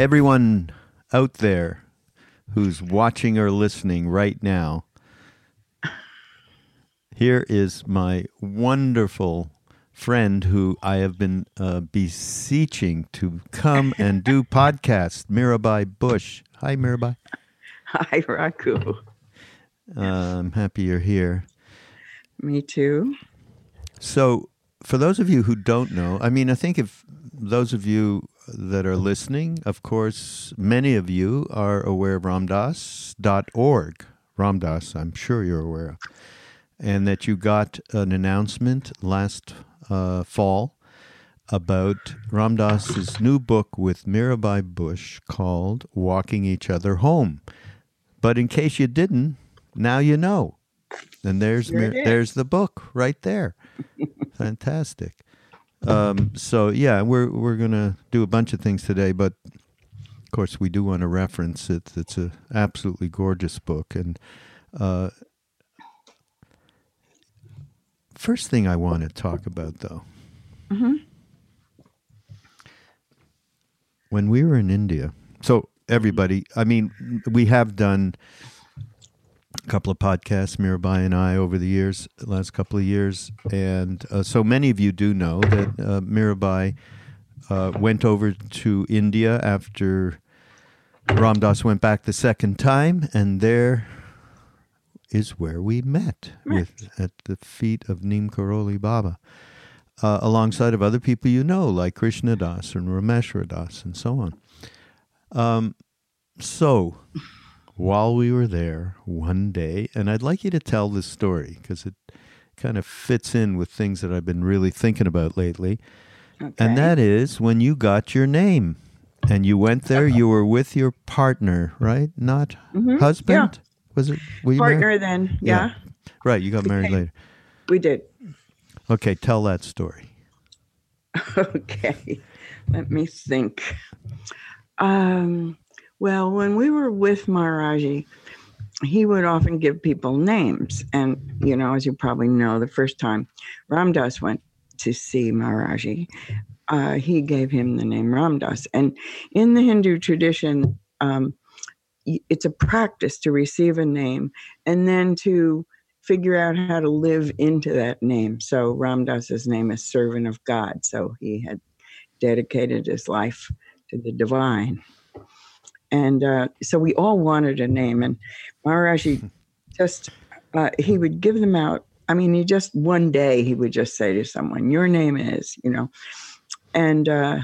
Everyone out there who's watching or listening right now, here is my wonderful friend who I have been uh, beseeching to come and do podcast, Mirabai Bush. Hi, Mirabai. Hi, Raghu. Uh, I'm happy you're here. Me too. So, for those of you who don't know, I mean, I think if those of you that are listening, of course, many of you are aware of ramdas.org. Ramdas, I'm sure you're aware of. And that you got an announcement last uh, fall about Ramdas's new book with Mirabai Bush called Walking Each Other Home. But in case you didn't, now you know. And there's Mir- there's the book right there. Fantastic. Um, so yeah, we're we're gonna do a bunch of things today, but of course we do want to reference it. It's an absolutely gorgeous book, and uh, first thing I want to talk about though, mm-hmm. when we were in India. So everybody, I mean, we have done a couple of podcasts, Mirabai and I, over the years, last couple of years. And uh, so many of you do know that uh, Mirabai uh, went over to India after Ramdas went back the second time, and there is where we met with at the feet of Neem Karoli Baba, uh, alongside of other people you know, like Krishna Das and Rameshwar Das and so on. Um, so while we were there one day, and I'd like you to tell this story because it kind of fits in with things that I've been really thinking about lately. Okay. And that is when you got your name and you went there, you were with your partner, right? Not mm-hmm. husband? Yeah. Was it? partner married? then, yeah. yeah. Right, you got married okay. later. We did. Okay, tell that story. okay, let me think. Um, well, when we were with Maharaji, he would often give people names. And, you know, as you probably know, the first time Ramdas went to see Maharaji, uh, he gave him the name Ramdas. And in the Hindu tradition, um, it's a practice to receive a name and then to figure out how to live into that name. So Ramdas's name is servant of God. So he had dedicated his life to the divine. And uh, so we all wanted a name. And Maharaji just, uh, he would give them out. I mean, he just, one day he would just say to someone, Your name is, you know. And uh,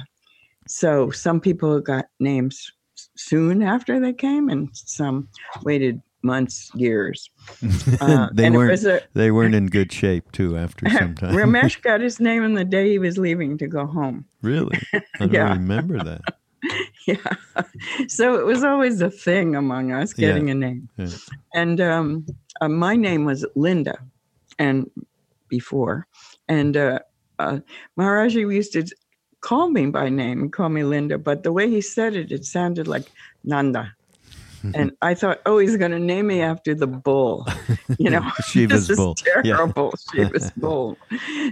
so some people got names soon after they came, and some waited months, years. Uh, they weren't. A, they weren't in good shape too. After some time, Ramesh got his name on the day he was leaving to go home. Really, I don't yeah. remember that. yeah. So it was always a thing among us getting yeah. a name. Yeah. And um, uh, my name was Linda, and before, and uh, uh, Maharaji used to call me by name and call me Linda, but the way he said it, it sounded like Nanda. and I thought, oh, he's going to name me after the bull. You know, Shiva's this bull. Is terrible. Yeah. Shiva's bull.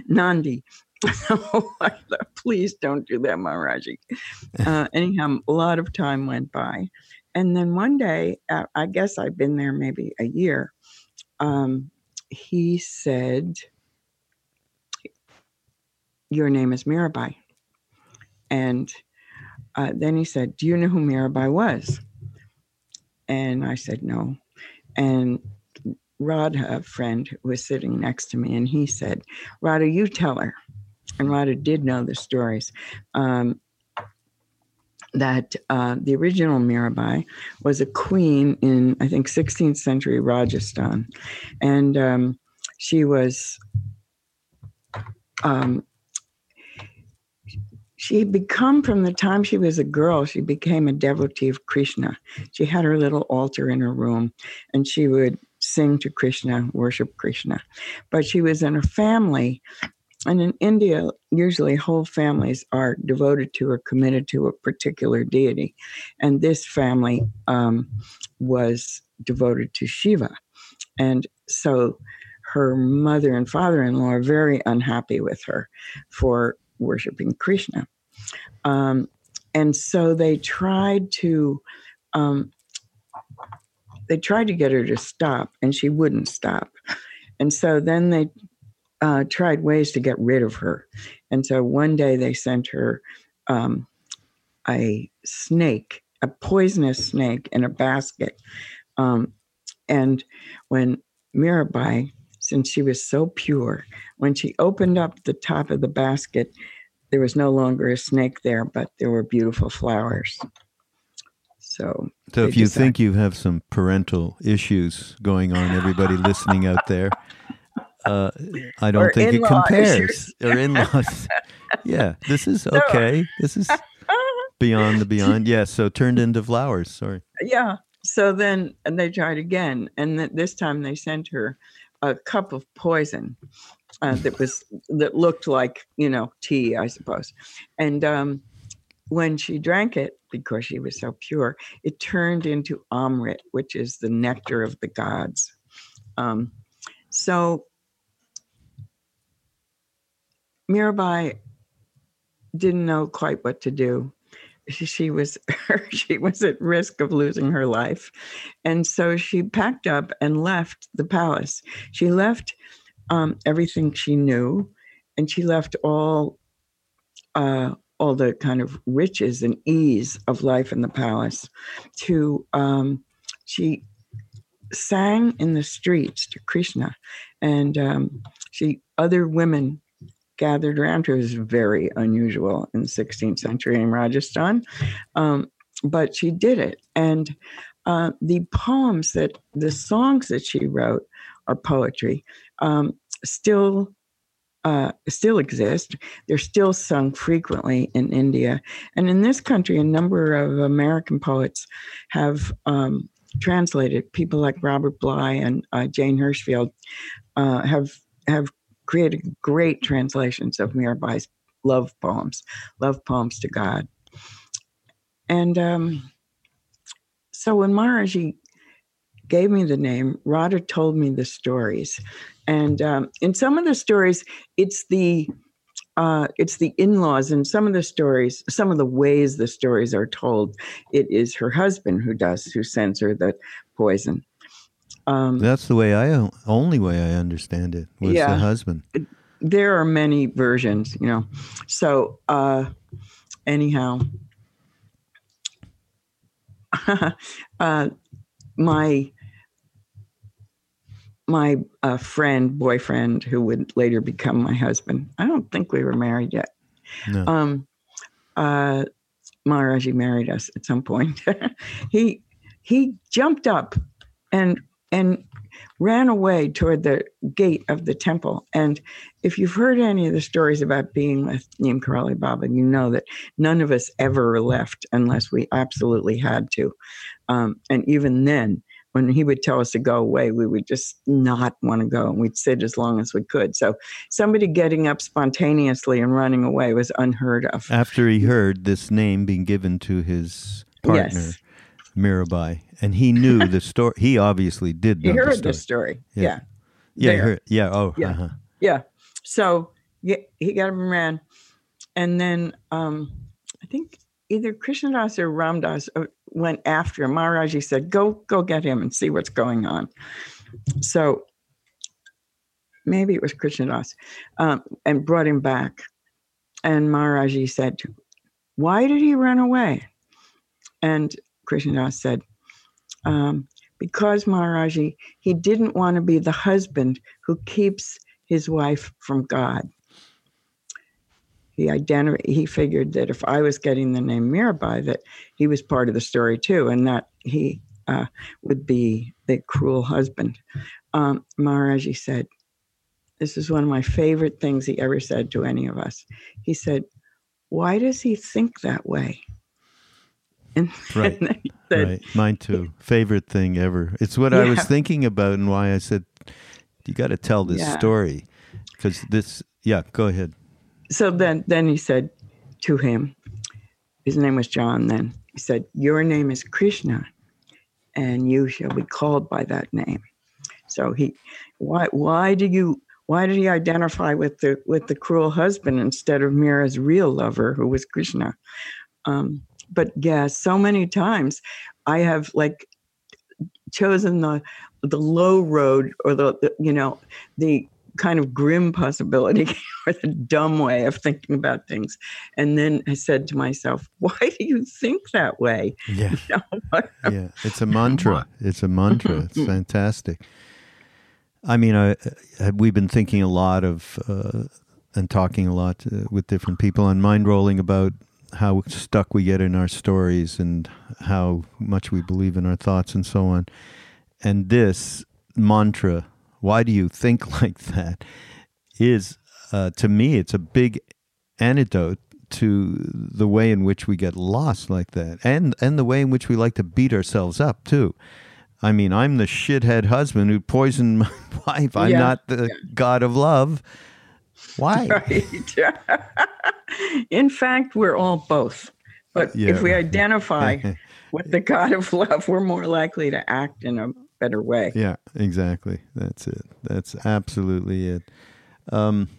Nandi. Please don't do that, Maharaji. Uh, anyhow, a lot of time went by. And then one day, uh, I guess I've been there maybe a year, um, he said, Your name is Mirabai. And uh, then he said, Do you know who Mirabai was? And I said, No. And Radha, a friend, was sitting next to me, and he said, Radha, you tell her and Radha did know the stories. Um, that uh, the original Mirabai was a queen in, I think, 16th century Rajasthan. And um, she was, um, she had become, from the time she was a girl, she became a devotee of Krishna. She had her little altar in her room, and she would sing to Krishna, worship Krishna. But she was in a family and in India, usually whole families are devoted to or committed to a particular deity. And this family um, was devoted to Shiva. And so her mother and father in law are very unhappy with her for worshiping Krishna. Um, and so they tried to um, they tried to get her to stop, and she wouldn't stop. And so then they uh, tried ways to get rid of her. And so one day they sent her um, a snake, a poisonous snake in a basket. Um, and when Mirabai, since she was so pure, when she opened up the top of the basket, there was no longer a snake there, but there were beautiful flowers. So, so if you decided, think you have some parental issues going on, everybody listening out there, uh, I don't think it compares. or in laws. yeah, this is okay. This is beyond the beyond. Yeah, so turned into flowers. Sorry. Yeah. So then and they tried again, and th- this time they sent her a cup of poison uh, that was that looked like you know tea, I suppose, and um, when she drank it because she was so pure, it turned into amrit, which is the nectar of the gods. Um, so Mirabai didn't know quite what to do. She was she was at risk of losing her life, and so she packed up and left the palace. She left um, everything she knew, and she left all uh, all the kind of riches and ease of life in the palace. To um, she sang in the streets to Krishna, and um, she other women gathered around her. Was very unusual in 16th century in Rajasthan, um, but she did it. And uh, the poems that, the songs that she wrote are poetry, um, still. Uh, still exist. They're still sung frequently in India. And in this country, a number of American poets have um, translated. People like Robert Bly and uh, Jane Hirshfield uh, have have created great translations of Mirabai's love poems, love poems to God. And um, so when Maharaji gave me the name, Radha told me the stories. And um, in some of the stories, it's the uh, it's the in-laws in some of the stories some of the ways the stories are told it is her husband who does who sends her the poison um, That's the way I only way I understand it was yeah, the husband. There are many versions, you know. So uh, anyhow, uh, my my uh, friend, boyfriend, who would later become my husband. I don't think we were married yet. No. Um, uh, Maharaji married us at some point. he he jumped up and and ran away toward the gate of the temple. And if you've heard any of the stories about being with Neem Karoli Baba, you know that none of us ever left unless we absolutely had to. Um, and even then, when he would tell us to go away, we would just not want to go and we'd sit as long as we could. So somebody getting up spontaneously and running away was unheard of. After he heard this name being given to his partner. Yes. Mirabai, and he knew the story. He obviously did. Know the story. he heard the story. The story. Yeah. Yeah. Yeah. Heard, yeah. Oh. Yeah. Uh-huh. Yeah. So yeah, he got him ran, and then um, I think either Krishnadas or Ramdas uh, went after him. Maharaji said, "Go, go get him and see what's going on." So maybe it was Krishnadas, um, and brought him back. And Maharaji said, "Why did he run away?" And Krishnadas said, um, because Maharaji, he didn't want to be the husband who keeps his wife from God. He identified, he figured that if I was getting the name Mirabai, that he was part of the story too, and that he uh, would be the cruel husband. Um, Maharaji said, this is one of my favorite things he ever said to any of us. He said, Why does he think that way? And, right. And said, right. Mine too. Favorite thing ever. It's what yeah. I was thinking about and why I said, you got to tell this yeah. story. Because this, yeah, go ahead. So then, then he said to him, his name was John then, he said, Your name is Krishna, and you shall be called by that name. So he, why, why do you, why did he identify with the with the cruel husband instead of Mira's real lover, who was Krishna? Um, but yeah, so many times I have like chosen the the low road or the, the you know the kind of grim possibility or the dumb way of thinking about things. And then I said to myself, why do you think that way? Yeah. You know, yeah. It's a mantra. It's a mantra. It's fantastic. I mean, I, I, we've been thinking a lot of uh, and talking a lot uh, with different people on Mindrolling about how stuck we get in our stories and how much we believe in our thoughts and so on. And this mantra why do you think like that? Is uh, to me, it's a big antidote to the way in which we get lost like that, and and the way in which we like to beat ourselves up too. I mean, I'm the shithead husband who poisoned my wife. I'm yeah. not the yeah. god of love. Why? Right. in fact, we're all both. But yeah. if we identify with the God of love, we're more likely to act in a better way. Yeah, exactly. That's it. That's absolutely it. Um,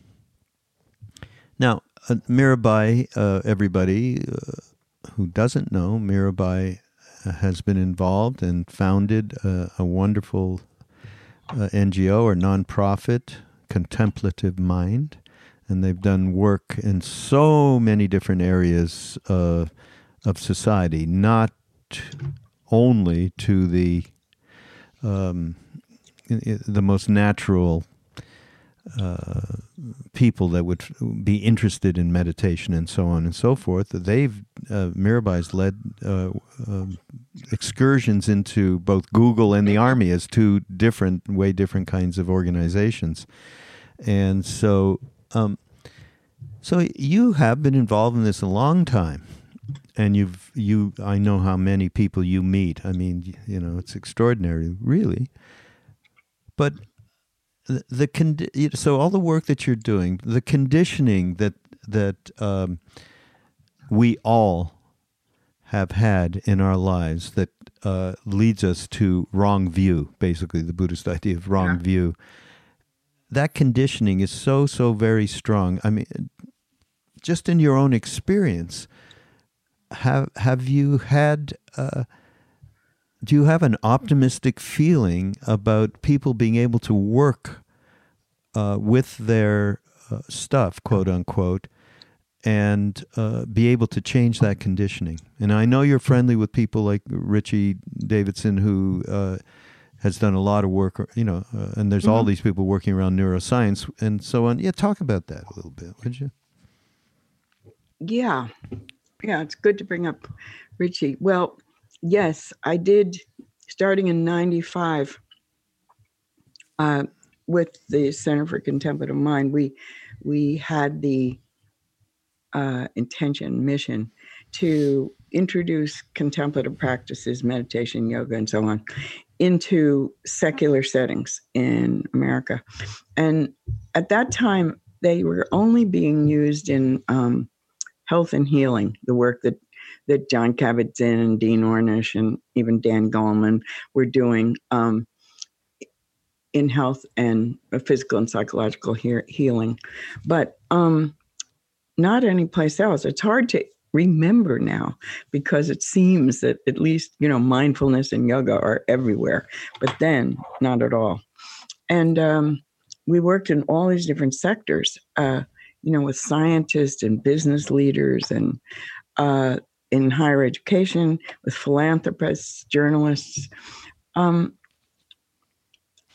now, uh, Mirabai, uh, everybody uh, who doesn't know, Mirabai uh, has been involved and founded uh, a wonderful uh, NGO or nonprofit, Contemplative Mind. And they've done work in so many different areas of society, not only to the um, the most natural uh, people that would be interested in meditation and so on and so forth. They've uh, Mirabai's led uh, uh, excursions into both Google and the Army as two different, way different kinds of organizations, and so. Um, so you have been involved in this a long time and you've you I know how many people you meet. I mean, you know, it's extraordinary, really. But the, the condi- so all the work that you're doing, the conditioning that that um, we all have had in our lives that uh, leads us to wrong view, basically the Buddhist idea of wrong yeah. view. That conditioning is so so very strong. I mean, just in your own experience have have you had uh, do you have an optimistic feeling about people being able to work uh, with their uh, stuff, quote unquote, and uh, be able to change that conditioning? And I know you're friendly with people like Richie Davidson, who uh, has done a lot of work, you know, uh, and there's mm-hmm. all these people working around neuroscience and so on. Yeah, talk about that a little bit, would you? Yeah. Yeah, it's good to bring up Richie. Well, yes, I did starting in 95 uh, with the Center for Contemplative Mind. We, we had the uh, intention, mission to introduce contemplative practices, meditation, yoga, and so on into secular settings in America. And at that time, they were only being used in um, health and healing, the work that that Jon Kabat-Zinn and Dean Ornish and even Dan Goleman were doing um, in health and physical and psychological he- healing, but um, not anyplace else. It's hard to remember now because it seems that at least you know mindfulness and yoga are everywhere, but then not at all. And um, we worked in all these different sectors. Uh, you know, with scientists and business leaders and uh, in higher education, with philanthropists, journalists. Um,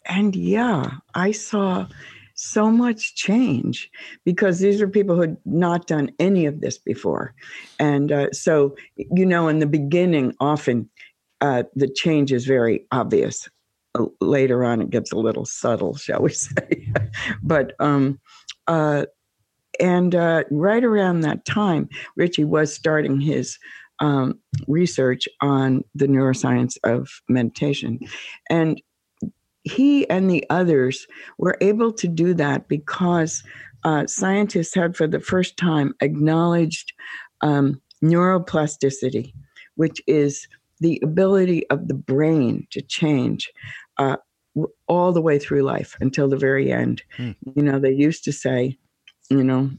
and yeah, I saw so much change because these are people who had not done any of this before. And uh, so, you know, in the beginning, often uh, the change is very obvious. Later on, it gets a little subtle, shall we say. but um, uh, and uh, right around that time, Richie was starting his um, research on the neuroscience of meditation. And he and the others were able to do that because uh, scientists had, for the first time, acknowledged um, neuroplasticity, which is the ability of the brain to change uh, all the way through life until the very end. Hmm. You know, they used to say you know,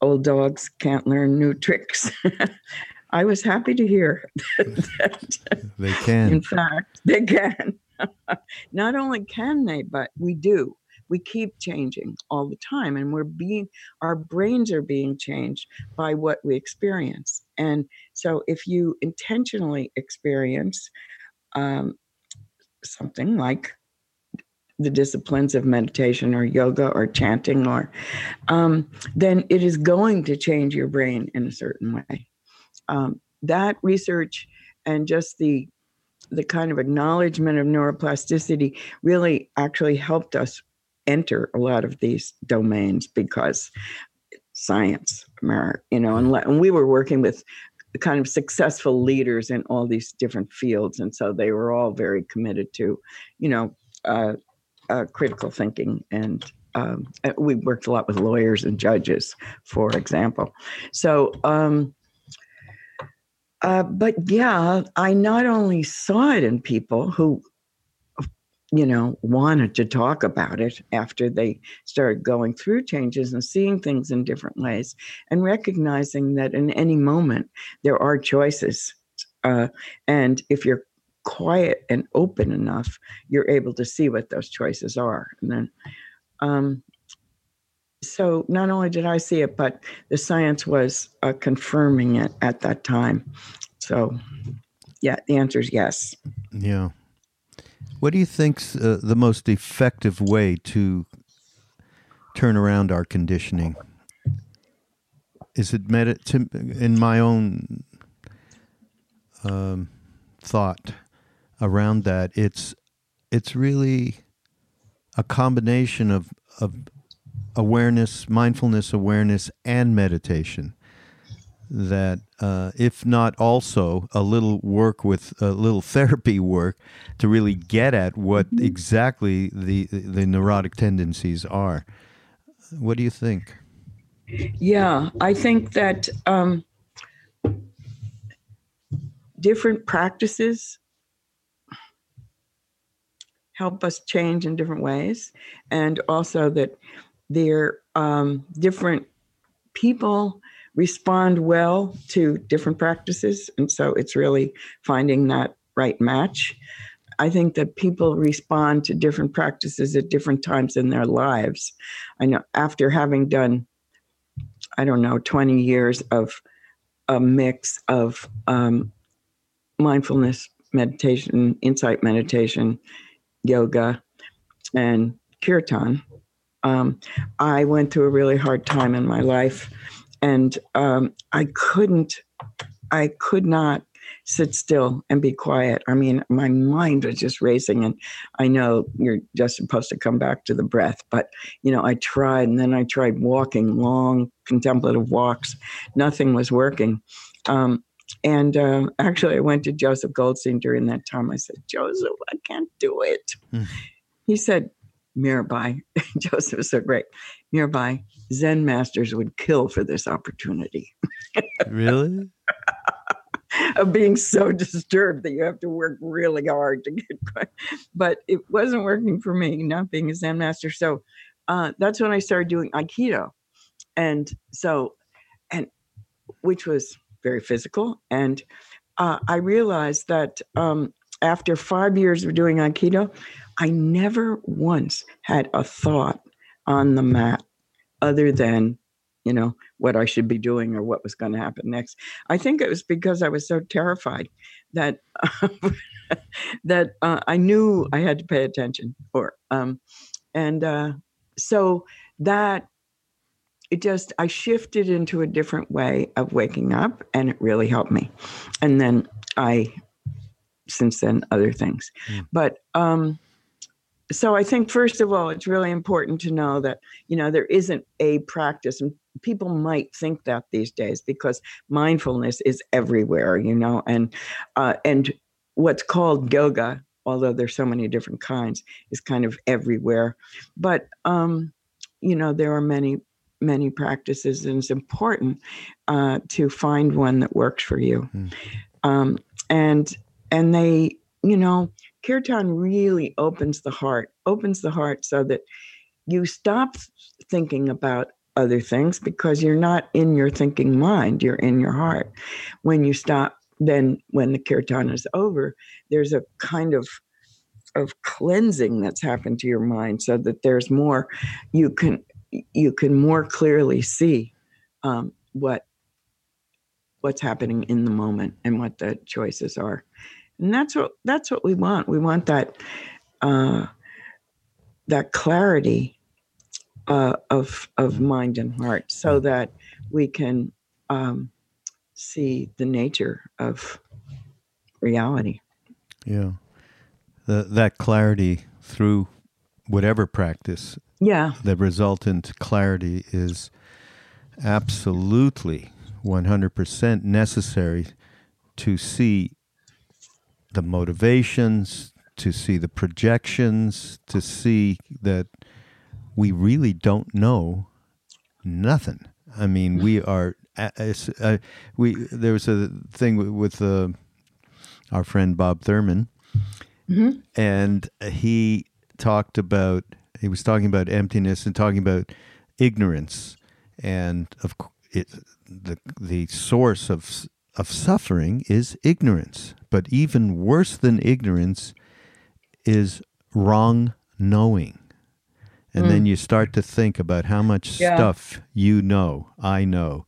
old dogs can't learn new tricks. I was happy to hear that. They can. In fact, they can. Not only can they, but we do. We keep changing all the time, and we're being, our brains are being changed by what we experience. And so, if you intentionally experience um, something like the disciplines of meditation or yoga or chanting or um, then it is going to change your brain in a certain way. Um, that research and just the the kind of acknowledgement of neuroplasticity really actually helped us enter a lot of these domains because science you know and, and we were working with kind of successful leaders in all these different fields and so they were all very committed to you know uh, uh, critical thinking and um, uh, we worked a lot with lawyers and judges for example so um, uh, but yeah, I not only saw it in people who, you know, wanted to talk about it after they started going through changes and seeing things in different ways and recognizing that in any moment there are choices. Uh, and if you're quiet and open enough, you're able to see what those choices are. And then, um, so not only did I see it, but the science was uh, confirming it at that time. So, yeah, the answer is yes. Yeah. What do you think's uh, the most effective way to turn around our conditioning? Is it in my own um, thought around that? It's it's really a combination of of awareness, mindfulness awareness, and meditation. That, uh, if not also a little work with a little therapy work to really get at what exactly the the neurotic tendencies are. What do you think? Yeah, I think that um, different practices help us change in different ways, and also that they're um, different people respond well to different practices. And so it's really finding that right match. I think that people respond to different practices at different times in their lives. I know after having done, I don't know, 20 years of a mix of um, mindfulness meditation, insight meditation, yoga, and kirtan, um, I went through a really hard time in my life, and um, I couldn't, I could not sit still and be quiet. I mean, my mind was just racing, and I know you're just supposed to come back to the breath, but you know, I tried, and then I tried walking long contemplative walks. Nothing was working. Um, and uh, actually, I went to Joseph Goldstein during that time. I said, Joseph, I can't do it. Mm. He said, Mirabai, Joseph is so great. Mirabai, Zen masters would kill for this opportunity. really? of being so disturbed that you have to work really hard to get. But it wasn't working for me, not being a Zen master. So uh, that's when I started doing Aikido. And so, and which was very physical. And uh, I realized that um, after five years of doing Aikido, I never once had a thought on the mat other than, you know, what I should be doing or what was going to happen next. I think it was because I was so terrified that that uh, I knew I had to pay attention for, um, and uh, so that it just I shifted into a different way of waking up, and it really helped me. And then I, since then, other things, mm. but. Um, so I think first of all, it's really important to know that you know there isn't a practice, and people might think that these days because mindfulness is everywhere, you know, and uh, and what's called yoga, although there's so many different kinds, is kind of everywhere. But um, you know, there are many many practices, and it's important uh, to find one that works for you. Mm. Um, and and they, you know kirtan really opens the heart, opens the heart so that you stop thinking about other things because you're not in your thinking mind, you're in your heart. When you stop, then when the kirtan is over, there's a kind of of cleansing that's happened to your mind so that there's more you can you can more clearly see um, what what's happening in the moment and what the choices are. And that's what that's what we want. We want that uh, that clarity uh, of of mind and heart so that we can um, see the nature of reality. Yeah. The, that clarity through whatever practice, yeah the resultant clarity is absolutely 100% necessary to see the motivations, to see the projections, to see that we really don't know nothing. I mean, we are. uh, we there was a thing with, uh, our friend Bob Thurman, Mhm. and he talked about he was talking about emptiness and talking about ignorance, and of it, the the source of of suffering is ignorance. But even worse than ignorance is wrong knowing. And then hmm. you start to think about how much Yeah. stuff you know, I know,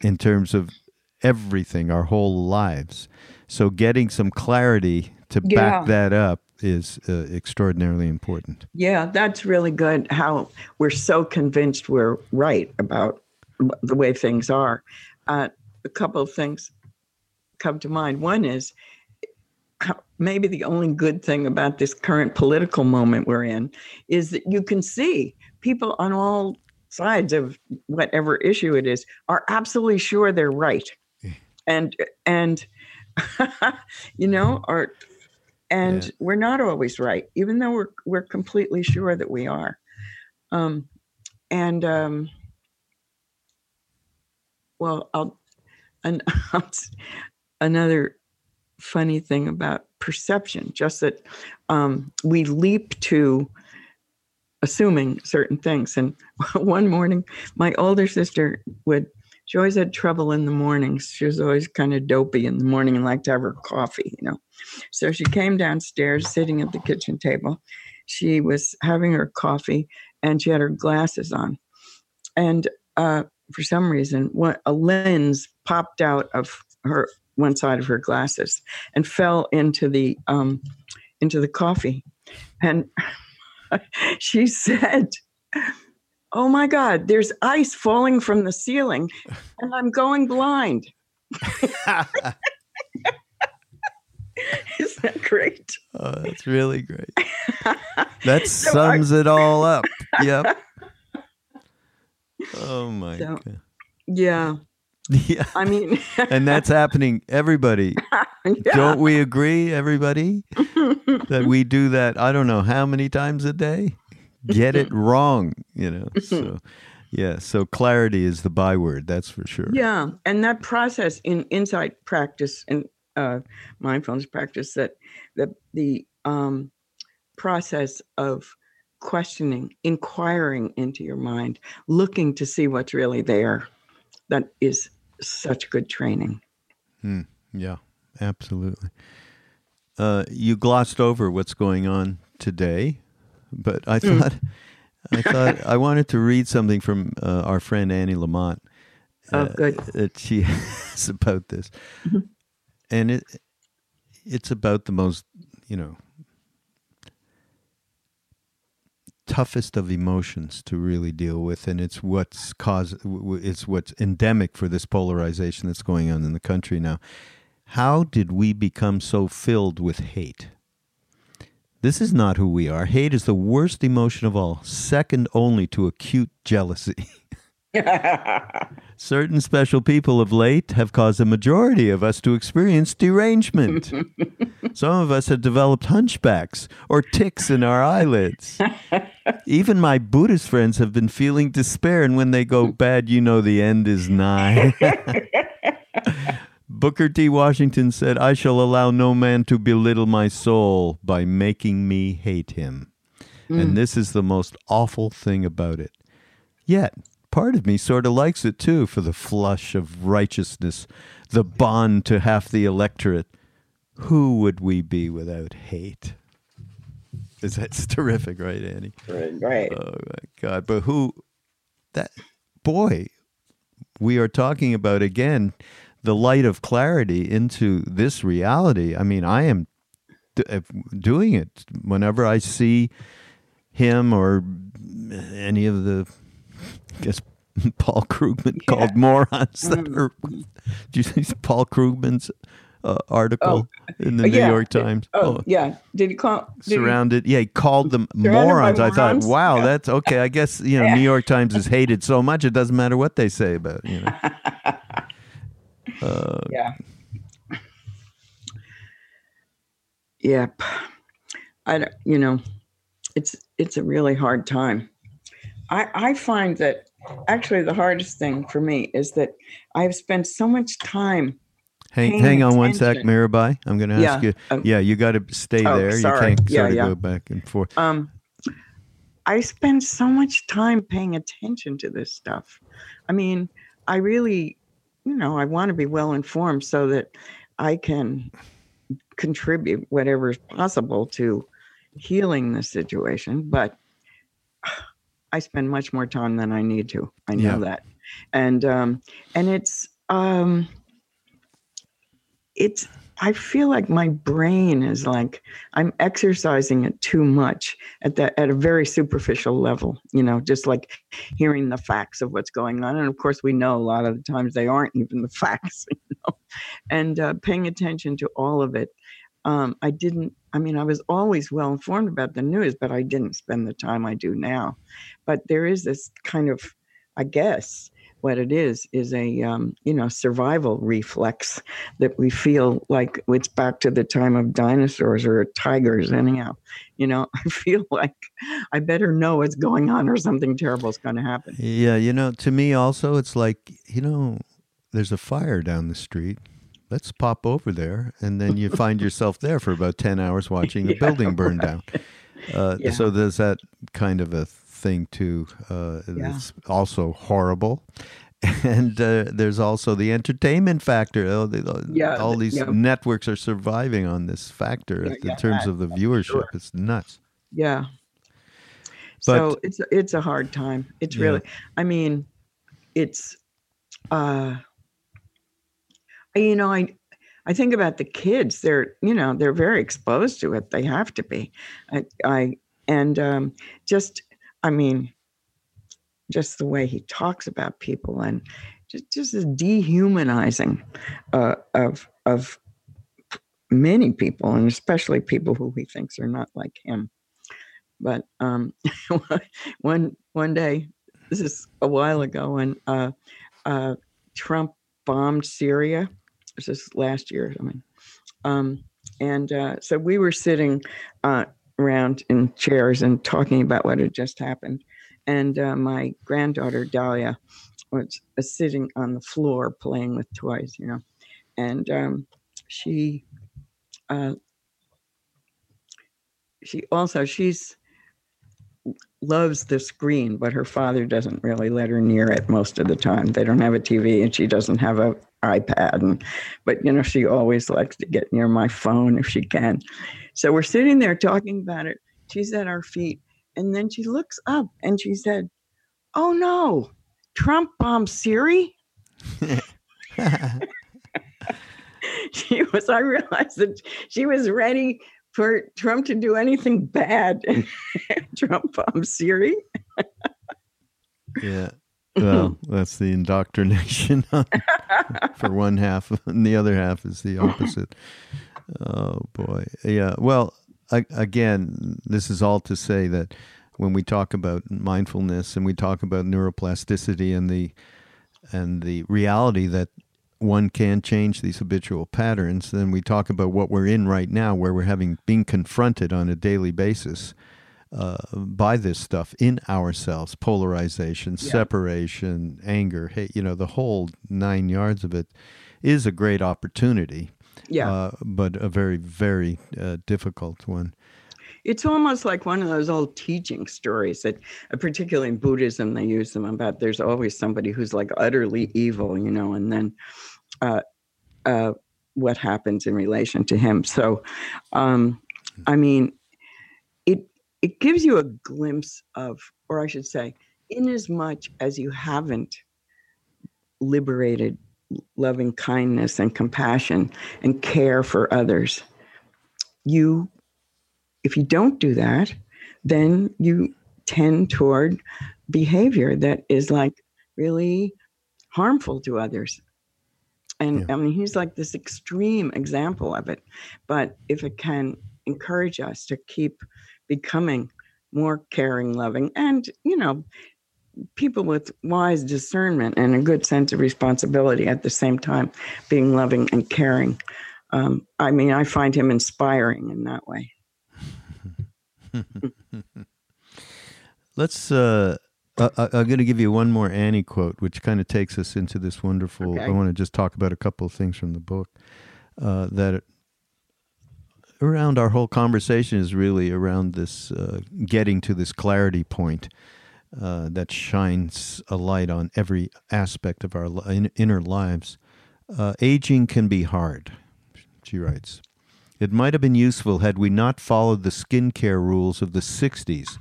in terms of everything, our whole lives. So getting some clarity to Yeah. back that up is uh, extraordinarily important. Yeah, that's really good. How we're so convinced we're right about the way things are. Uh, a couple of things come to mind. One is how- maybe the only good thing about this current political moment we're in is that you can see people on all sides of whatever issue it is are absolutely sure they're right, and and you know are and Yeah. we're not always right, even though we're we're completely sure that we are. Um, and um, well, I'll, an, another funny thing about perception, just that um, we leap to assuming certain things. And one morning, my older sister would. She always had trouble in the mornings. She was always kind of dopey in the morning and liked to have her coffee, you know. So she came downstairs, sitting at the kitchen table. She was having her coffee and she had her glasses on. And uh, for some reason, what, a lens popped out of her one side of her glasses and fell into the um, into the coffee. And she said, "Oh my God, there's ice falling from the ceiling, and I'm going blind." Isn't that great? Oh, that's really great. That sums it all up. Yep. Oh my So- god. Yeah, Yeah. I mean, And that's happening everybody. yeah. Don't we agree everybody that we do that I don't know how many times a day? Get it wrong, you know. So yeah, so clarity is the byword, that's for sure. Yeah, and that process in insight practice and uh, mindfulness practice that the the um, process of questioning, inquiring into your mind, looking to see what's really there, that is such good training. Yeah, absolutely. Uh, you glossed over what's going on today, but I Mm. thought I thought I wanted to read something from uh, our friend Annie Lamott. Oh, good. That she has about this, Mhm. and it it's about the most you know toughest of emotions to really deal with, and it's what's cause it's what's endemic for this polarization that's going on in the country now. How did we become so filled with hate? This is not who we are. Hate is the worst emotion of all, second only to acute jealousy. Certain special people of late have caused a majority of us to experience derangement. Some of us have developed hunchbacks or ticks in our eyelids. Even my Buddhist friends have been feeling despair, and when they go bad, you know the end is nigh. Booker T. Washington said, I shall allow no man to belittle my soul by making me hate him. And mm. this is the most awful thing about it. Yet, part of me sort of likes it too for the flush of righteousness, the bond to half the electorate. Who would we be without hate? Is that's terrific, right, Annie? Right. right. Oh my God! But who? That boy, we are talking about again the light of clarity into this reality. I mean, I am d- uh, doing it whenever I see him or any of the, I guess Paul Krugman Yeah. called morons that Mm. are. Do you see Paul Krugman's uh, article in the Uh, New. York Times? Oh, yeah. Did he call? Did he- surrounded. Yeah, he called them by morons. I thought, wow, Yeah. that's okay. I guess you know. New York Times is hated so much it doesn't matter what they say about you know. Uh, Yeah. Yep. I don't, you know, it's it's a really hard time. I I find that actually the hardest thing for me is that I've spent so much time. hang, hang on one sec, attention. Mirabai. I'm going to ask Yeah, you. uh, yeah, you got to stay oh, there. sorry. You can't Yeah, sort of yeah. go back and forth. Um, I spend so much time paying attention to this stuff. I mean, I really, you know, I want to be well informed so that I can contribute whatever is possible to healing the situation. But I spend much more time than I need to. I know Yeah. that, and um, and it's um, it's. I feel like my brain is like I'm exercising it too much at that at a very superficial level. You know, just like hearing the facts of what's going on, and of course we know a lot of the times they aren't even the facts. You know, and uh, paying attention to all of it. Um, I didn't. I mean, I was always well informed about the news, but I didn't spend the time I do now. But there is this kind of, I guess, what it is is a um, you know survival reflex that we feel like it's back to the time of dinosaurs or tigers anyhow you know i feel like i better know what's going on or something terrible is going to happen Yeah, you know, to me also, it's like, you know, there's a fire down the street. Let's pop over there. And then you find yourself there for about 10 hours watching a Yeah, building burn down. Uh, Yeah. So there's that kind of a thing, too. Uh, Yeah. It's also horrible. And uh, there's also the entertainment factor. Oh, the, Yeah, all these yeah. networks are surviving on this factor in terms that- of the viewership. sure. It's nuts. yeah But- so it's it's a hard time it's really i mean it's uh you know i i think about the kids they're you know they're very exposed to it they have to be i, I and um just i mean just the way he talks about people and just just is dehumanizing uh, of of many people and especially people who he thinks are not like him. But um one one day this is a while ago when uh uh trump bombed syria. This is last year i mean. Um and uh so we were sitting uh around in chairs and talking about what had just happened and uh, my granddaughter dahlia was uh, sitting on the floor playing with toys you know and um she uh she also she's loves the screen, but her father doesn't really let her near it most of the time. They don't have a TV and she doesn't have a iPad and but you know she always likes to get near my phone if she can. So we're sitting there talking about it. She's at our feet and then she looks up and she said, "Oh no. Trump bombed Siri?" She was I realized that she was ready for Trump to do anything bad. Trump bombed Siri. Yeah. Well, that's the indoctrination for one half, and the other half is the opposite. Oh boy, yeah. Well, I, again, this is all to say that when we talk about mindfulness and we talk about neuroplasticity and the and the reality that one can change these habitual patterns, then we talk about what we're in right now, where we're having being confronted on a daily basis uh, by this stuff in ourselves polarization Yeah. separation anger hate you know the whole nine yards of it is a great opportunity Yeah. uh, but a very very uh, difficult one it's almost like one of those old teaching stories that, uh, particularly in Buddhism, they use them about. There's always somebody who's like utterly evil, you know, and then uh, uh, what happens in relation to him. So, um, I mean, it gives you a glimpse of, or I should say, in as much as you haven't liberated loving kindness and compassion and care for others, you, if you don't do that, then you tend toward behavior that is like really harmful to others. And yeah. I mean, he's like this extreme example of it. But if it can encourage us to keep becoming more caring, loving, and, you know, people with wise discernment and a good sense of responsibility at the same time, being loving and caring. Um, I mean, I find him inspiring in that way. Let's. Uh, I, am going to give you one more Annie quote, which kind of takes us into this wonderful. Okay. I want to just talk about a couple of things from the book uh, that around our whole conversation is really around this uh, getting to this clarity point uh, that shines a light on every aspect of our inner lives. Uh, aging can be hard, she writes. It might have been useful had we not followed the skincare rules of the 60s,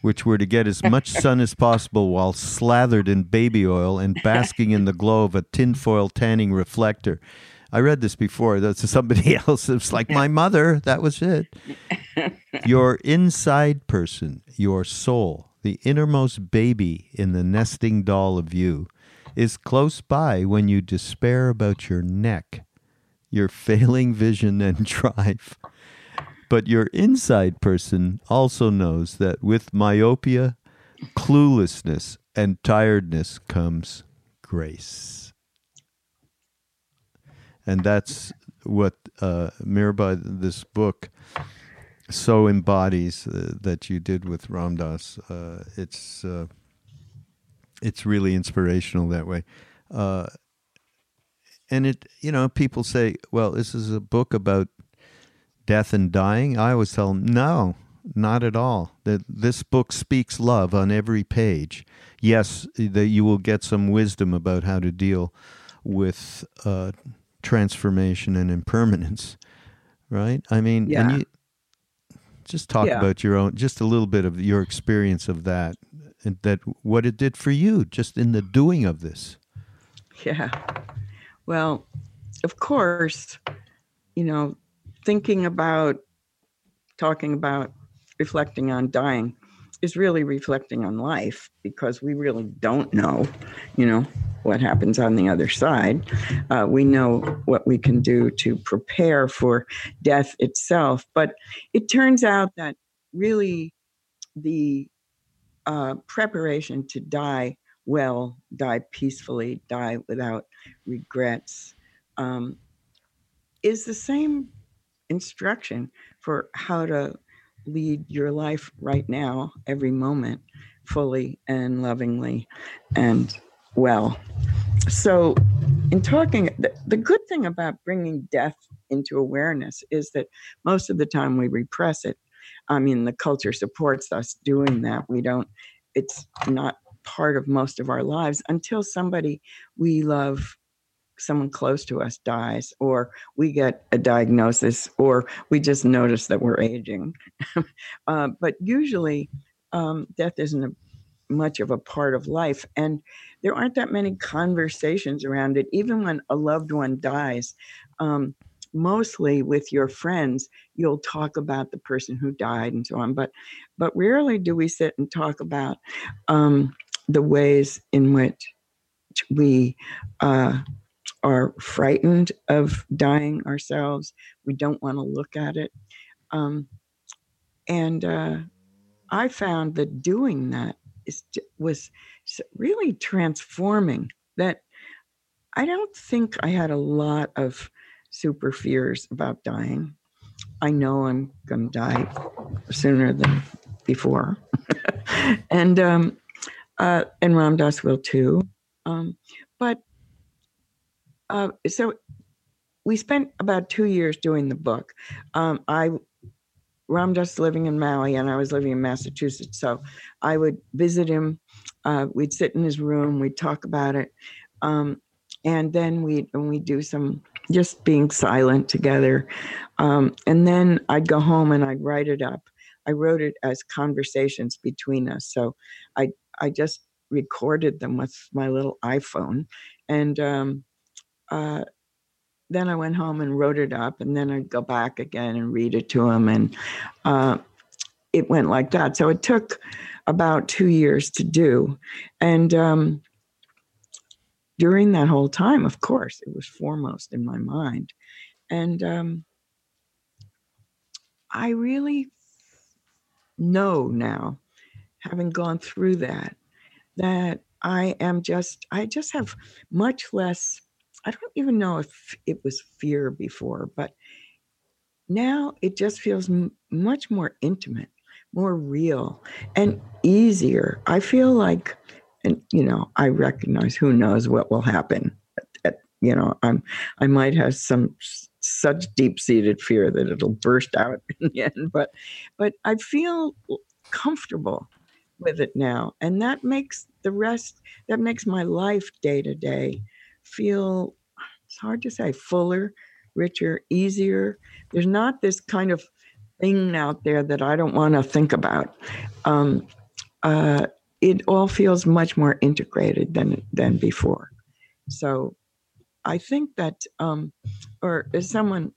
which were to get as much sun as possible while slathered in baby oil and basking in the glow of a tinfoil tanning reflector. I read this before. That's somebody else. It's like my mother. That was it. Your inside person, your soul, the innermost baby in the nesting doll of you, is close by when you despair about your neck, your failing vision and drive. But your inside person also knows that with myopia, cluelessness, and tiredness comes grace and that's what uh, Mirabai, this book, so embodies uh, that you did with Ram Dass. Uh, it's uh, it's really inspirational that way, uh, and it you know people say, well, this is a book about death and dying. I always tell them, no, not at all. That this book speaks love on every page. Yes, that you will get some wisdom about how to deal with uh, transformation and impermanence, right? I mean, yeah. and you just talk yeah. about your own, just a little bit of your experience of that, and that what it did for you, just in the doing of this. Yeah. Well, of course, you know, thinking about, talking about, reflecting on dying is really reflecting on life because we really don't know, you know, what happens on the other side. Uh, we know what we can do to prepare for death itself. But it turns out that really the uh, preparation to die well, die peacefully, die without regrets, um, is the same instruction for how to lead your life right now, every moment, fully and lovingly and well. So, in talking, the, the good thing about bringing death into awareness is that most of the time we repress it. I mean, the culture supports us doing that. We don't, it's not part of most of our lives until somebody we love someone close to us dies or we get a diagnosis or we just notice that we're aging uh, but usually um, death isn't a, much of a part of life and there aren't that many conversations around it even when a loved one dies um, mostly with your friends you'll talk about the person who died and so on but but rarely do we sit and talk about um, the ways in which we uh, are frightened of dying ourselves. We don't want to look at it. Um, and uh, I found that doing that was really transforming. That I don't think I had a lot of super fears about dying. I know I'm going to die sooner than before. and um, uh, and Ram Dass will too. Um, but uh, so we spent about two years doing the book. Um, I Ram Dass living in Maui and I was living in Massachusetts. So I would visit him. Uh, we'd sit in his room. We'd talk about it. Um, and then we and we do some just being silent together. Um, and then I'd go home and I'd write it up. I wrote it as conversations between us. So I I just recorded them with my little iPhone, and um, uh, then I went home and wrote it up, and then I'd go back again and read it to him, and uh, it went like that. So it took about two years to do, and um, during that whole time, of course, it was foremost in my mind, and um, I really know now, having gone through that, that I am just, I just have much less. I don't even know if it was fear before, but now it just feels m- much more intimate, more real, and easier. I feel like, and you know, I recognize who knows what will happen. At, at, you know, I'm, I might have some such deep-seated fear that it'll burst out in the end, but, but I feel comfortable with it now, and that makes the rest. That makes my life day to day feel. It's hard to say fuller, richer, easier. There's not this kind of thing out there that I don't want to think about. Um, uh, it all feels much more integrated than than before. So, I think that, um, or as someone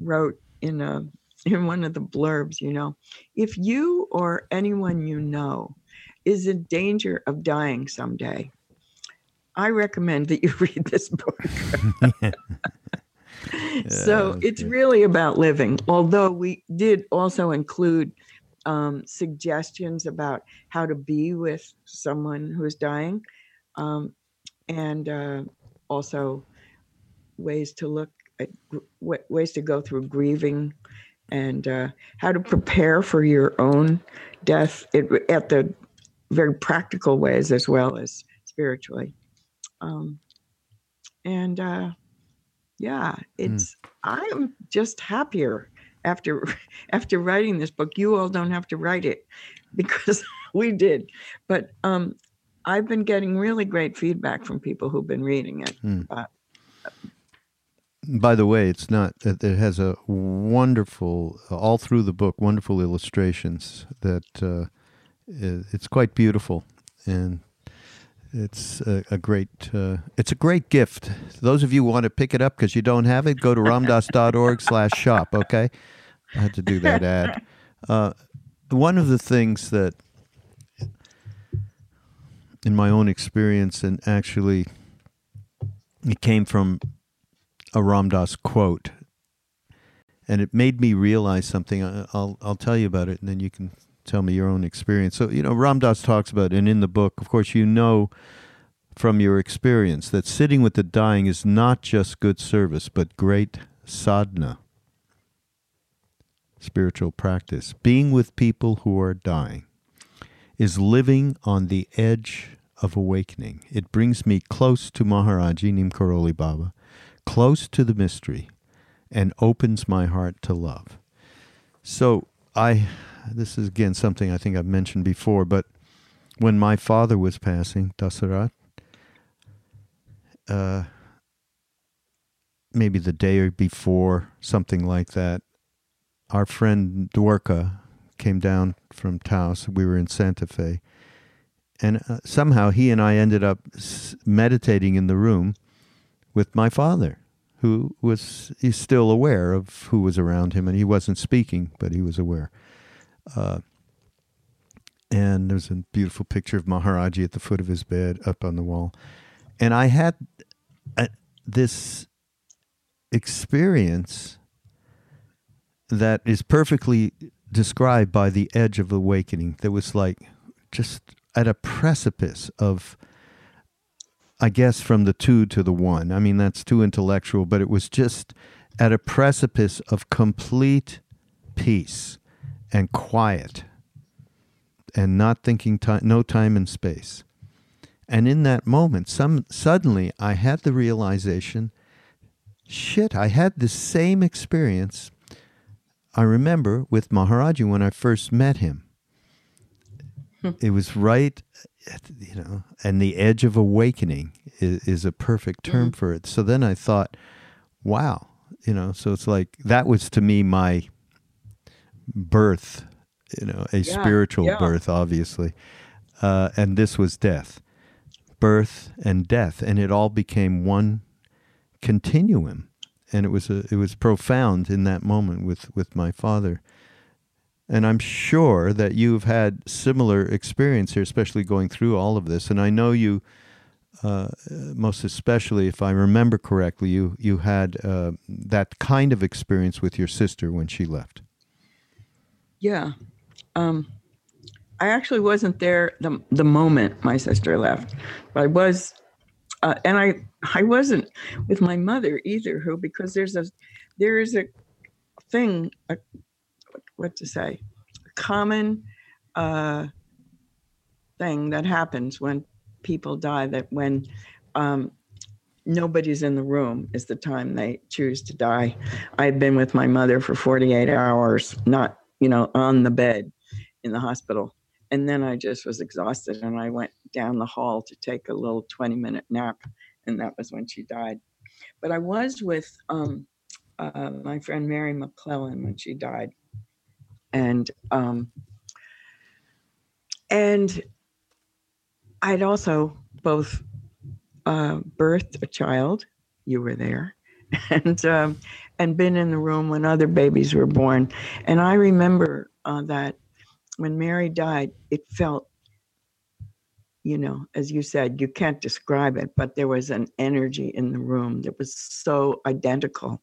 wrote in a in one of the blurbs, you know, if you or anyone you know is in danger of dying someday, I recommend that you read this book. so it's good. really about living, although we did also include um, suggestions about how to be with someone who is dying um, and uh, also ways to look at ways to go through grieving and uh, how to prepare for your own death it, at the very practical ways as well as spiritually. Um, and uh, yeah, it's mm. I'm just happier after after writing this book. You all don't have to write it because we did, but um, I've been getting really great feedback from people who've been reading it. Mm. Uh, by the way, it's not. It has a wonderful, all through the book, wonderful illustrations that uh, it's quite beautiful, and it's a, a great uh, it's a great gift. Those of you who want to pick it up because you don't have it, go to ramdass.org slash shop. Okay, I had to do that ad. Uh, one of the things that, in my own experience, and actually, it came from a Ram Dass quote, and it made me realize something. I'll I'll tell you about it, and then you can tell me your own experience. So, you know, Ram Dass talks about, and in the book, of course, you know from your experience that sitting with the dying is not just good service, but great sadhana, spiritual practice. Being with people who are dying is living on the edge of awakening. It brings me close to Maharaji Neem Karoli Baba, close to the mystery, and opens my heart to love. So I this is again something I think I've mentioned before, but when my father was passing, Dasarat, uh, maybe the day before, something like that, our friend Dwarka came down from Taos. We were in Santa Fe. And uh, somehow he and I ended up meditating in the room with my father, who was he's still aware of who was around him, and he wasn't speaking, but he was aware. Uh, and there's a beautiful picture of Maharaji at the foot of his bed up on the wall. And I had a, this experience that is perfectly described by the edge of awakening that was like just at a precipice of i guess from the two to the one i mean that's too intellectual but it was just at a precipice of complete peace and quiet and not thinking time, no time and space. And in that moment, some suddenly I had the realization, shit, I had the same experience I remember with Maharaji when I first met him, it was right, at, you know, and the edge of awakening is, is a perfect term Mm. for it. So then I thought, wow, you know, so it's like that was to me my birth, you know, a Yeah, spiritual yeah. birth, obviously. Uh, and this was death, birth and death, and it all became one continuum, and it was a, it was profound in that moment with with my father. And I'm sure that you've had similar experience here, especially going through all of this. And I know you, uh, most especially, if I remember correctly, you you had uh, that kind of experience with your sister when she left. Yeah. Um, I actually wasn't there the, the moment my sister left, but I was, uh, and I I wasn't with my mother either. Who because there's a there is a thing, a, what to say, a common uh, thing that happens when people die. That when um, nobody's in the room is the time they choose to die. I had been with my mother for 48 hours, not you know, on the bed in the hospital. And then I just was exhausted and I went down the hall to take a little 20 minute nap. And that was when she died. But I was with um, uh, my friend Mary McClellan when she died. And um, and I'd also both uh, birthed a child. You were there, and um, and been in the room when other babies were born. And I remember uh, that when Mary died, it felt, you know, as you said, you can't describe it, but there was an energy in the room that was so identical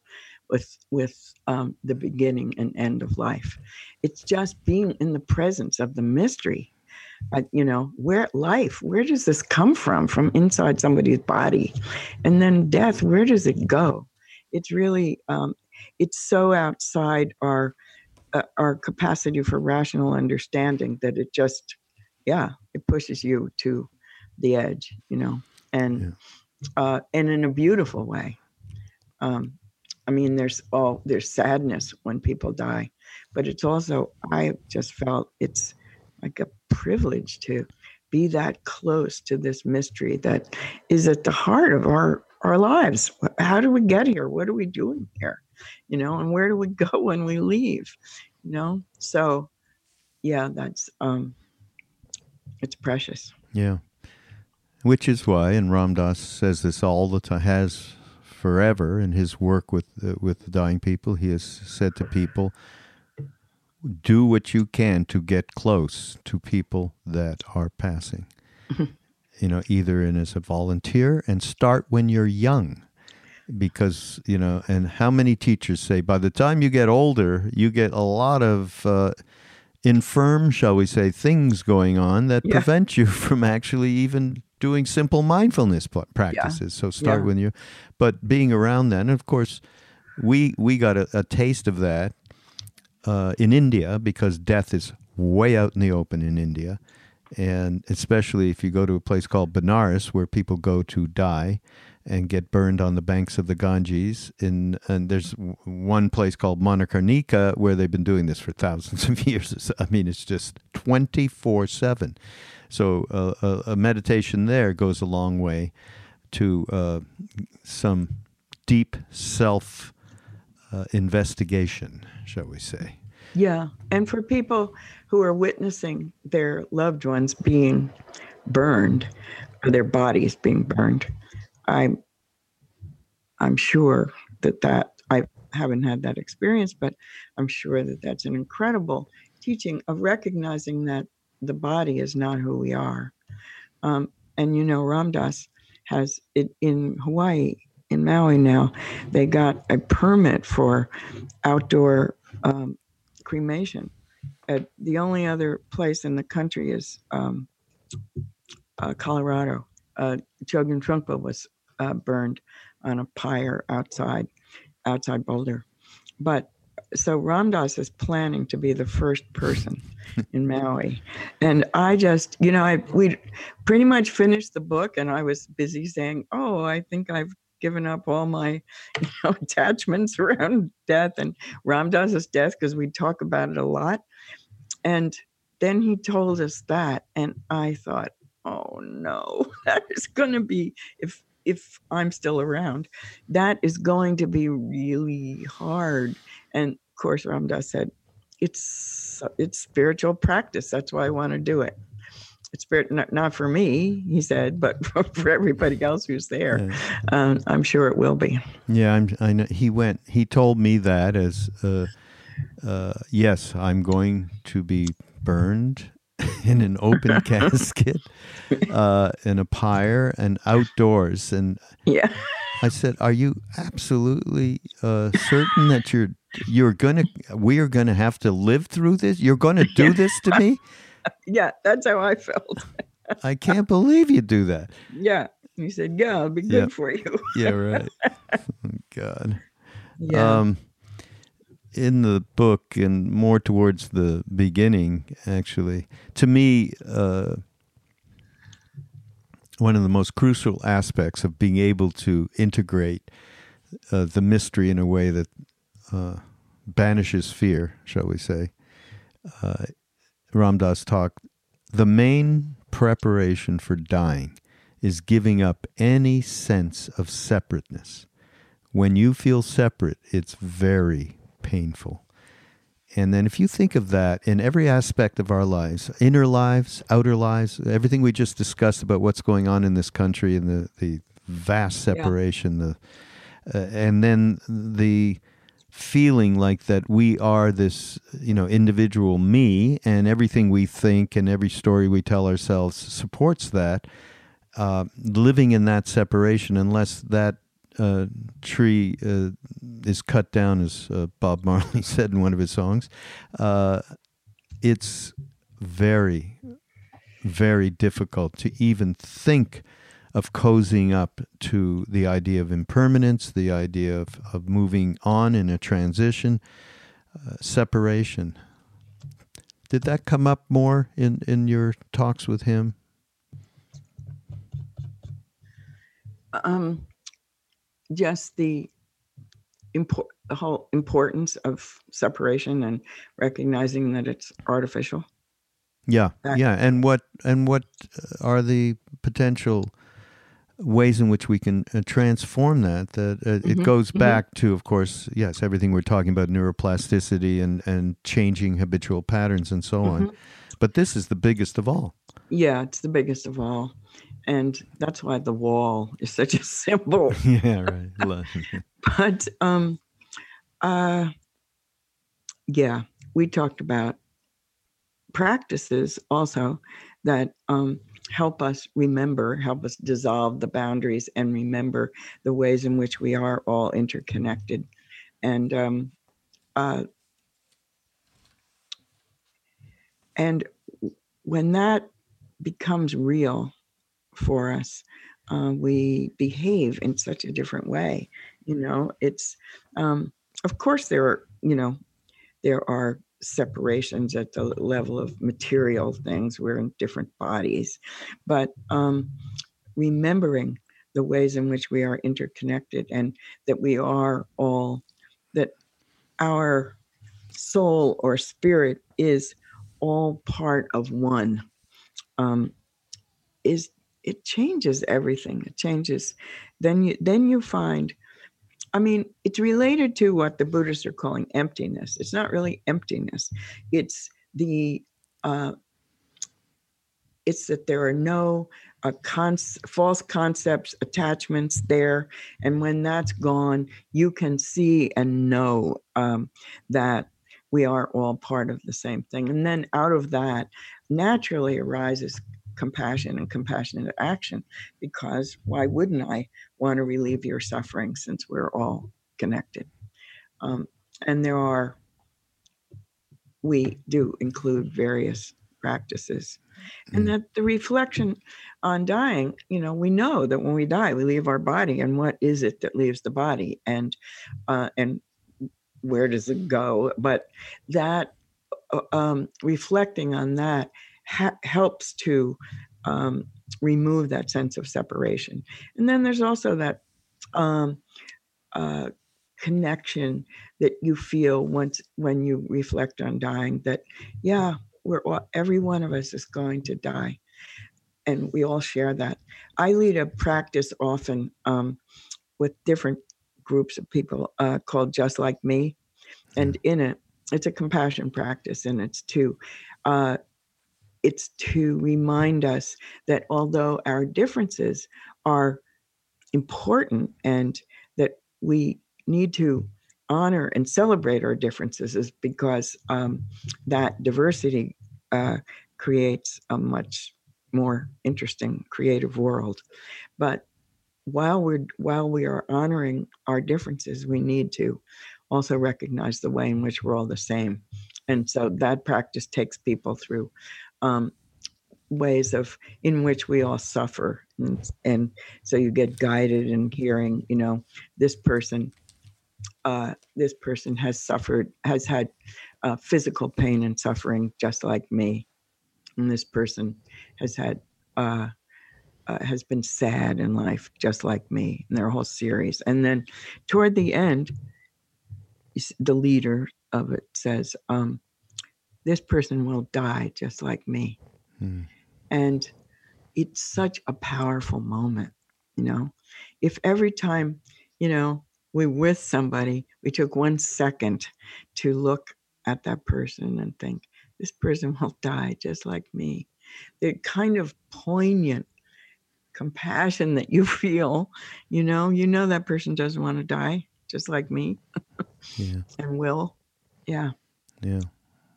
with with um, the beginning and end of life. It's just being in the presence of the mystery. Uh, you know, where life, where does this come from? From inside somebody's body, and then death, where does it go? It's really, um, it's so outside our uh, our capacity for rational understanding that it just, yeah, it pushes you to the edge, you know, and uh, and in a beautiful way. Um, I mean, there's all there's sadness when people die, but it's also I just felt it's like a privilege to be that close to this mystery that is at the heart of our our lives. How do we get here? What are we doing here? You know, and where do we go when we leave? You know, so yeah, that's um, it's precious. Yeah. Which is why, and Ram Ramdas says this all the time, has forever in his work with uh, with dying people. He has said to people, "Do what you can to get close to people that are passing." you know, either in as a volunteer and start when you're young, because you know. And how many teachers say by the time you get older, you get a lot of. Uh, infirm, shall we say, things going on that Yeah. prevent you from actually even doing simple mindfulness practices. So start Yeah. when you, but being around then, of course, we we got a, a taste of that uh, in India because death is way out in the open in India, and especially if you go to a place called Benares where people go to die and get burned on the banks of the Ganges. In and there's one place called Manikarnika where they've been doing this for thousands of years. I mean, it's just twenty four seven. So uh, a, a meditation there goes a long way to uh, some deep self uh, investigation, shall we say? Yeah, and for people who are witnessing their loved ones being burned, or their bodies being burned, I'm I'm sure that that I haven't had that experience, but I'm sure that that's an incredible teaching of recognizing that the body is not who we are. Um, and you know, Ram Dass has it in Hawaii, in Maui now. They got a permit for outdoor um, cremation. Uh, the only other place in the country is um, uh, Colorado. Uh, Chogyam Trungpa was uh, burned on a pyre outside, outside Boulder. But so Ram Dass is planning to be the first person in Maui, and I just, you know, I we pretty much finished the book, and I was busy saying, "Oh, I think I've given up all my you know, attachments around death and Ram Dass's death because we talk about it a lot. And then he told us that, and I thought, oh no, that is going to be if if I'm still around, that is going to be really hard. And of course, Ram Dass said, it's it's spiritual practice. That's why I want to do it. It's spirit, not, not for me, he said, but for, for everybody else who's there. Yeah. Um, I'm sure it will be. Yeah, I'm, I know. He went. He told me that as, uh, uh, yes, I'm going to be burned in an open casket, uh, in a pyre, and outdoors. And yeah, I said, "Are you absolutely uh, certain that you're you're gonna we are gonna have to live through this? You're gonna do yeah. this to me?" yeah, that's how I felt. I can't believe you do that. Yeah. He said, Yeah, it'll be good for you. yeah, right. Oh, God. Yeah. Um, in the book and more towards the beginning, actually, to me, uh, one of the most crucial aspects of being able to integrate uh, the mystery in a way that uh, banishes fear, shall we say, uh, Ram Dass talked, the main preparation for dying is giving up any sense of separateness. When you feel separate, it's very painful. And then if you think of that in every aspect of our lives, inner lives, outer lives, everything we just discussed about what's going on in this country and the, the vast separation, yeah. the uh, and then the feeling like that we are this you know individual me and everything we think and every story we tell ourselves supports that uh, living in that separation unless that uh, tree uh, is cut down as uh, bob marley said in one of his songs uh, it's very very difficult to even think of cozying up to the idea of impermanence, the idea of, of moving on in a transition, uh, separation. Did that come up more in, in your talks with him? Um, just the import, the whole importance of separation and recognizing that it's artificial. Yeah, that, yeah, and what and what are the potential ways in which we can uh, transform that that uh, mm-hmm. it goes mm-hmm. back mm-hmm. to of course yes everything we're talking about neuroplasticity and and changing habitual patterns and so mm-hmm. on but this is the biggest of all yeah it's the biggest of all and that's why the wall is such a symbol. Yeah right. But um uh yeah we talked about practices also that um help us remember, help us dissolve the boundaries and remember the ways in which we are all interconnected. And um, uh, and when that becomes real for us, uh, we behave in such a different way. You know, it's um, of course there are you know there are separations at the level of material things. We're in different bodies. But um, remembering the ways in which we are interconnected and that we are all, that our soul or spirit is all part of one um, is it changes everything it changes then you then you find I mean, it's related to what the Buddhists are calling emptiness. It's not really emptiness. It's the uh, it's that there are no uh, cons- false concepts, attachments there, and when that's gone, you can see and know um, that we are all part of the same thing. And then out of that naturally arises compassion and compassionate action because why wouldn't I want to relieve your suffering since we're all connected? Um, and there are, we do include various practices. And mm. that the reflection on dying, you know, we know that when we die, we leave our body, and what is it that leaves the body, and uh, and where does it go? But that uh, um, reflecting on that ha- helps to um, remove that sense of separation. And then there's also that um, uh, connection that you feel once when you reflect on dying that yeah we're all, every one of us is going to die. And we all share that. I lead a practice often um, with different groups of people uh, called just like me. And in it it's a compassion practice and it's to uh, it's to remind us that although our differences are important and that we need to honor and celebrate our differences is because um, that diversity uh, creates a much more interesting creative world. But while we're while we are honoring our differences we need to also recognize the way in which we're all the same. And so that practice takes people through um, ways of in which we all suffer. And, and so you get guided in hearing you know this person uh, this person has suffered has had uh, physical pain and suffering just like me. And this person has had uh, uh, has been sad in life just like me and their whole series. And then toward the end the leader of it says um, this person will die just like me. Hmm. and it's such a powerful moment you know? If every time you know we're with somebody we took one second to look at that person and think this person will die just like me. The kind of poignant compassion that you feel you know? You know that person doesn't want to die just like me yeah. and will. Yeah. Yeah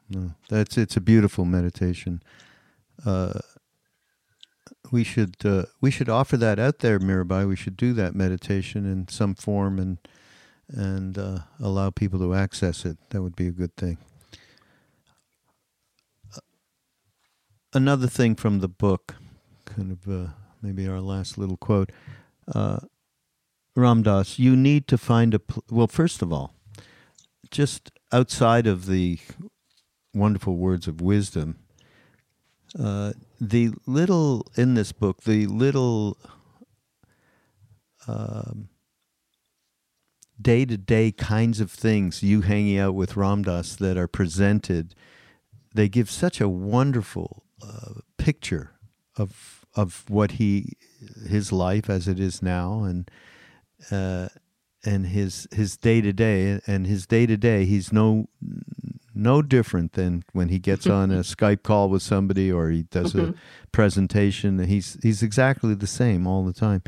no that's it's a beautiful meditation uh we should uh, we should offer that out there, Mirabai. We should do that meditation in some form and and uh, allow people to access it. That would be a good thing. Uh, another thing from the book, kind of uh, maybe our last little quote. Uh, Ram you need to find a pl- well. First of all, just outside of the wonderful words of wisdom. Uh, the little in this book, the little day to day kinds of things you hanging out with Ram Dass that are presented, they give such a wonderful uh, picture of of what he his life as it is now and uh, and his his day to day and his day to day he's no no different than when he gets on a Skype call with somebody or he does a mm-hmm. presentation. He's he's exactly the same all the time.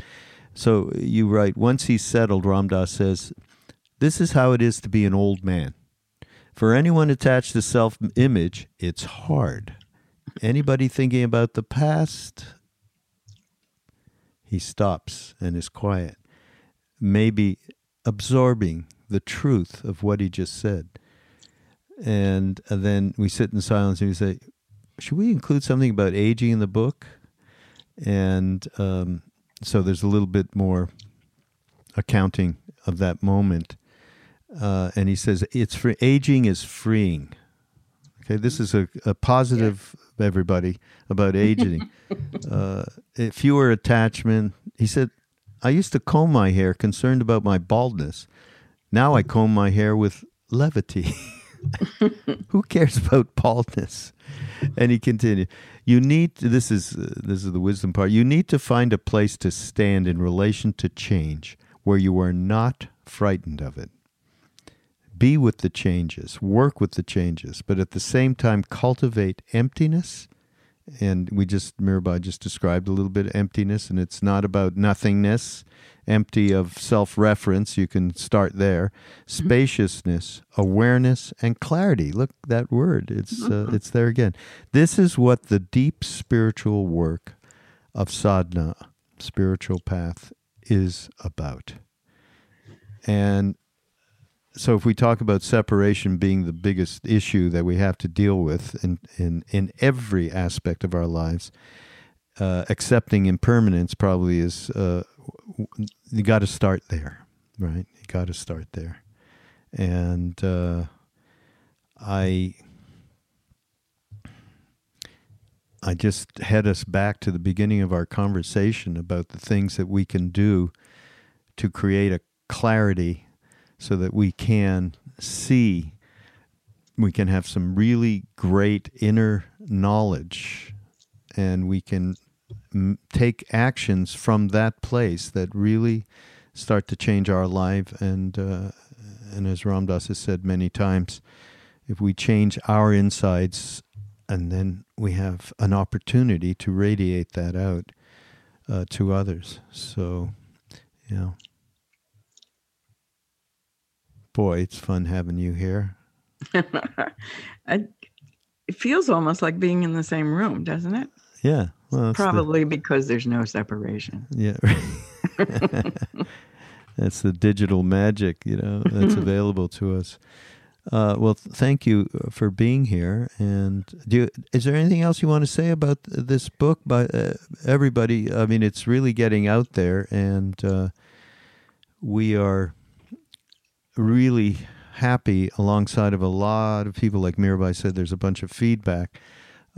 So you write once he's settled, Ram Dass says, "This is how it is to be an old man. For anyone attached to self-image, it's hard. Anybody thinking about the past, he stops and is quiet, maybe absorbing the truth of what he just said." And, and then we sit in silence and we say, should we include something about aging in the book? And um, so there's a little bit more accounting of that moment. Uh, and he says, it's for aging is freeing. Okay, this is a, a positive, yeah. everybody, about aging. uh, fewer attachment. He said, I used to comb my hair concerned about my baldness. Now I comb my hair with levity. Who cares about baldness? And he continued, "You need to, this is uh, this is the wisdom part. You need to find a place to stand in relation to change where you are not frightened of it. Be with the changes, work with the changes, but at the same time cultivate emptiness." And we just Mirabai just described a little bit of emptiness, and it's not about nothingness empty of self reference. You can start there. Mm-hmm. Spaciousness, awareness, and clarity. Look, that word, it's, uh, mm-hmm. it's there again. This is what the deep spiritual work of sadhana, spiritual path, is about. And so if we talk about separation being the biggest issue that we have to deal with in, in, in every aspect of our lives, uh, accepting impermanence probably is uh, you got to start there, right? You got to start there, and uh, I I just head us back to the beginning of our conversation about the things that we can do to create a clarity so that we can see we can have some really great inner knowledge and we can m- take actions from that place that really start to change our life. And uh, and as Ram Dass has said many times if we change our insides and then we have an opportunity to radiate that out uh, to others. So yeah boy it's fun having you here I, it feels almost like being in the same room, doesn't it? Yeah. Well, Probably the, because there's no separation. Yeah. that's the digital magic, you know, that's available to us. Uh, well, th- thank you uh, for being here. And do you, is there anything else you want to say about this book? By uh, everybody, I mean, it's really getting out there, and uh, we are really happy alongside of a lot of people like Mirabai said there's a bunch of feedback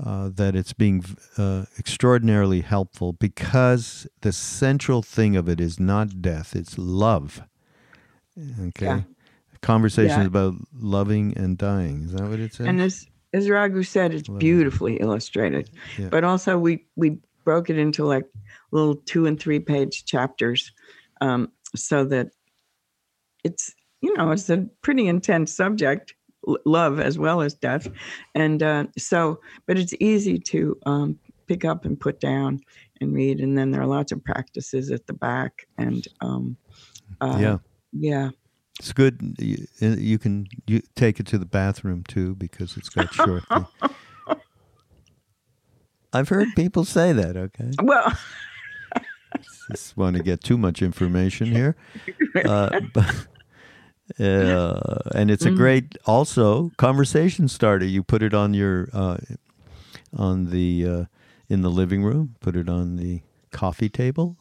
uh, that it's being uh, extraordinarily helpful because the central thing of it is not death it's love okay yeah. conversations yeah. about loving and dying is that what it says and as as Raghu said it's loving. beautifully illustrated yeah. but also we we broke it into like little two and three page chapters um, so that it's you know, it's a pretty intense subject, love as well as death. And uh, so, but it's easy to um, pick up and put down and read. And then there are lots of practices at the back. And um, uh, yeah. Yeah. It's good. You, you, can you take it to the bathroom too because it's got short. I've heard people say that. Okay. Well, just want to get too much information here, uh, but uh, and it's a mm. great also conversation starter. You put it on your uh, on the uh, in the living room, put it on the coffee table.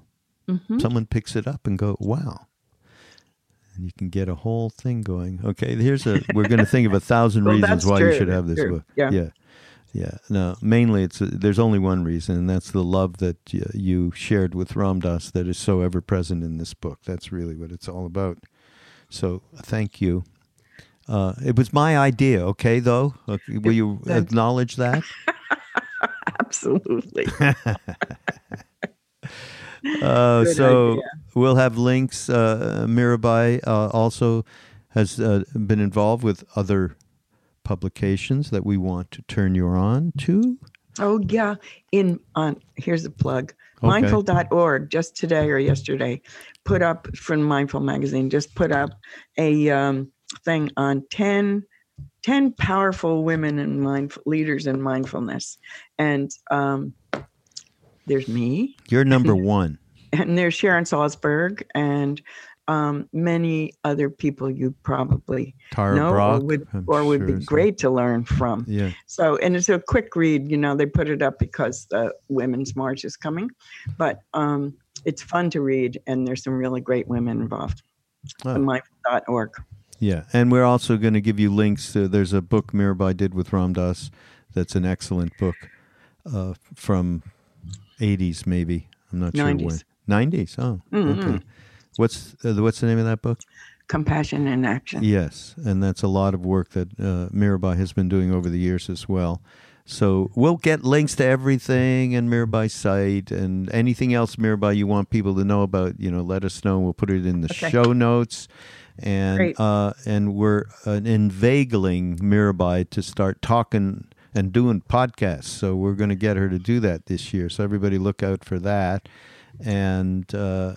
Mm-hmm. Someone picks it up and go, "Wow!" And you can get a whole thing going. Okay, here's a. We're going to think of a thousand well, reasons why true. you should have this book. Yeah. yeah. Yeah, no. Mainly, it's there's only one reason, and that's the love that you shared with Ram Dass that is so ever present in this book. That's really what it's all about. So thank you. Uh, it was my idea, okay, though? Will you acknowledge that? Absolutely. uh, so idea. we'll have links. Uh, Mirabai uh, also has uh, been involved with other publications that we want to turn you on to. Oh yeah, in on here's a plug. Okay. Mindful.org just today or yesterday put up from Mindful Magazine, just put up a um, thing on 10, 10 powerful women and mindful leaders in mindfulness. And um, there's me. You're number one. and there's Sharon Salzberg and um, many other people you probably Tara know Brach, or would, or would be great to learn from. Yeah. So, and it's a quick read. You know, they put it up because the Women's March is coming, but um, it's fun to read, and there's some really great women involved. Oh. Yeah, and we're also going to give you links. To, there's a book Mirabai did with Ramdas that's an excellent book uh, from 80s, maybe. I'm not 90s. sure when. 90s. Oh, mm-hmm. okay. What's uh, what's the name of that book? Compassion in Action. Yes, and that's a lot of work that uh, Mirabai has been doing over the years as well. So we'll get links to everything and Mirabai's site and anything else Mirabai you want people to know about. You know, let us know. We'll put it in the okay. show notes, and uh, and we're uh, inveigling Mirabai to start talking and doing podcasts. So we're going to get her to do that this year. So everybody look out for that. And uh,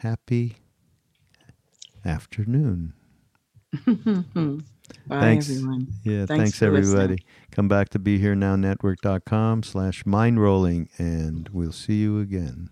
happy afternoon. Bye, thanks. everyone. Yeah, thanks, thanks everybody. Listening. Come back to BeHereNowNetwork.com slash mindrolling, and we'll see you again.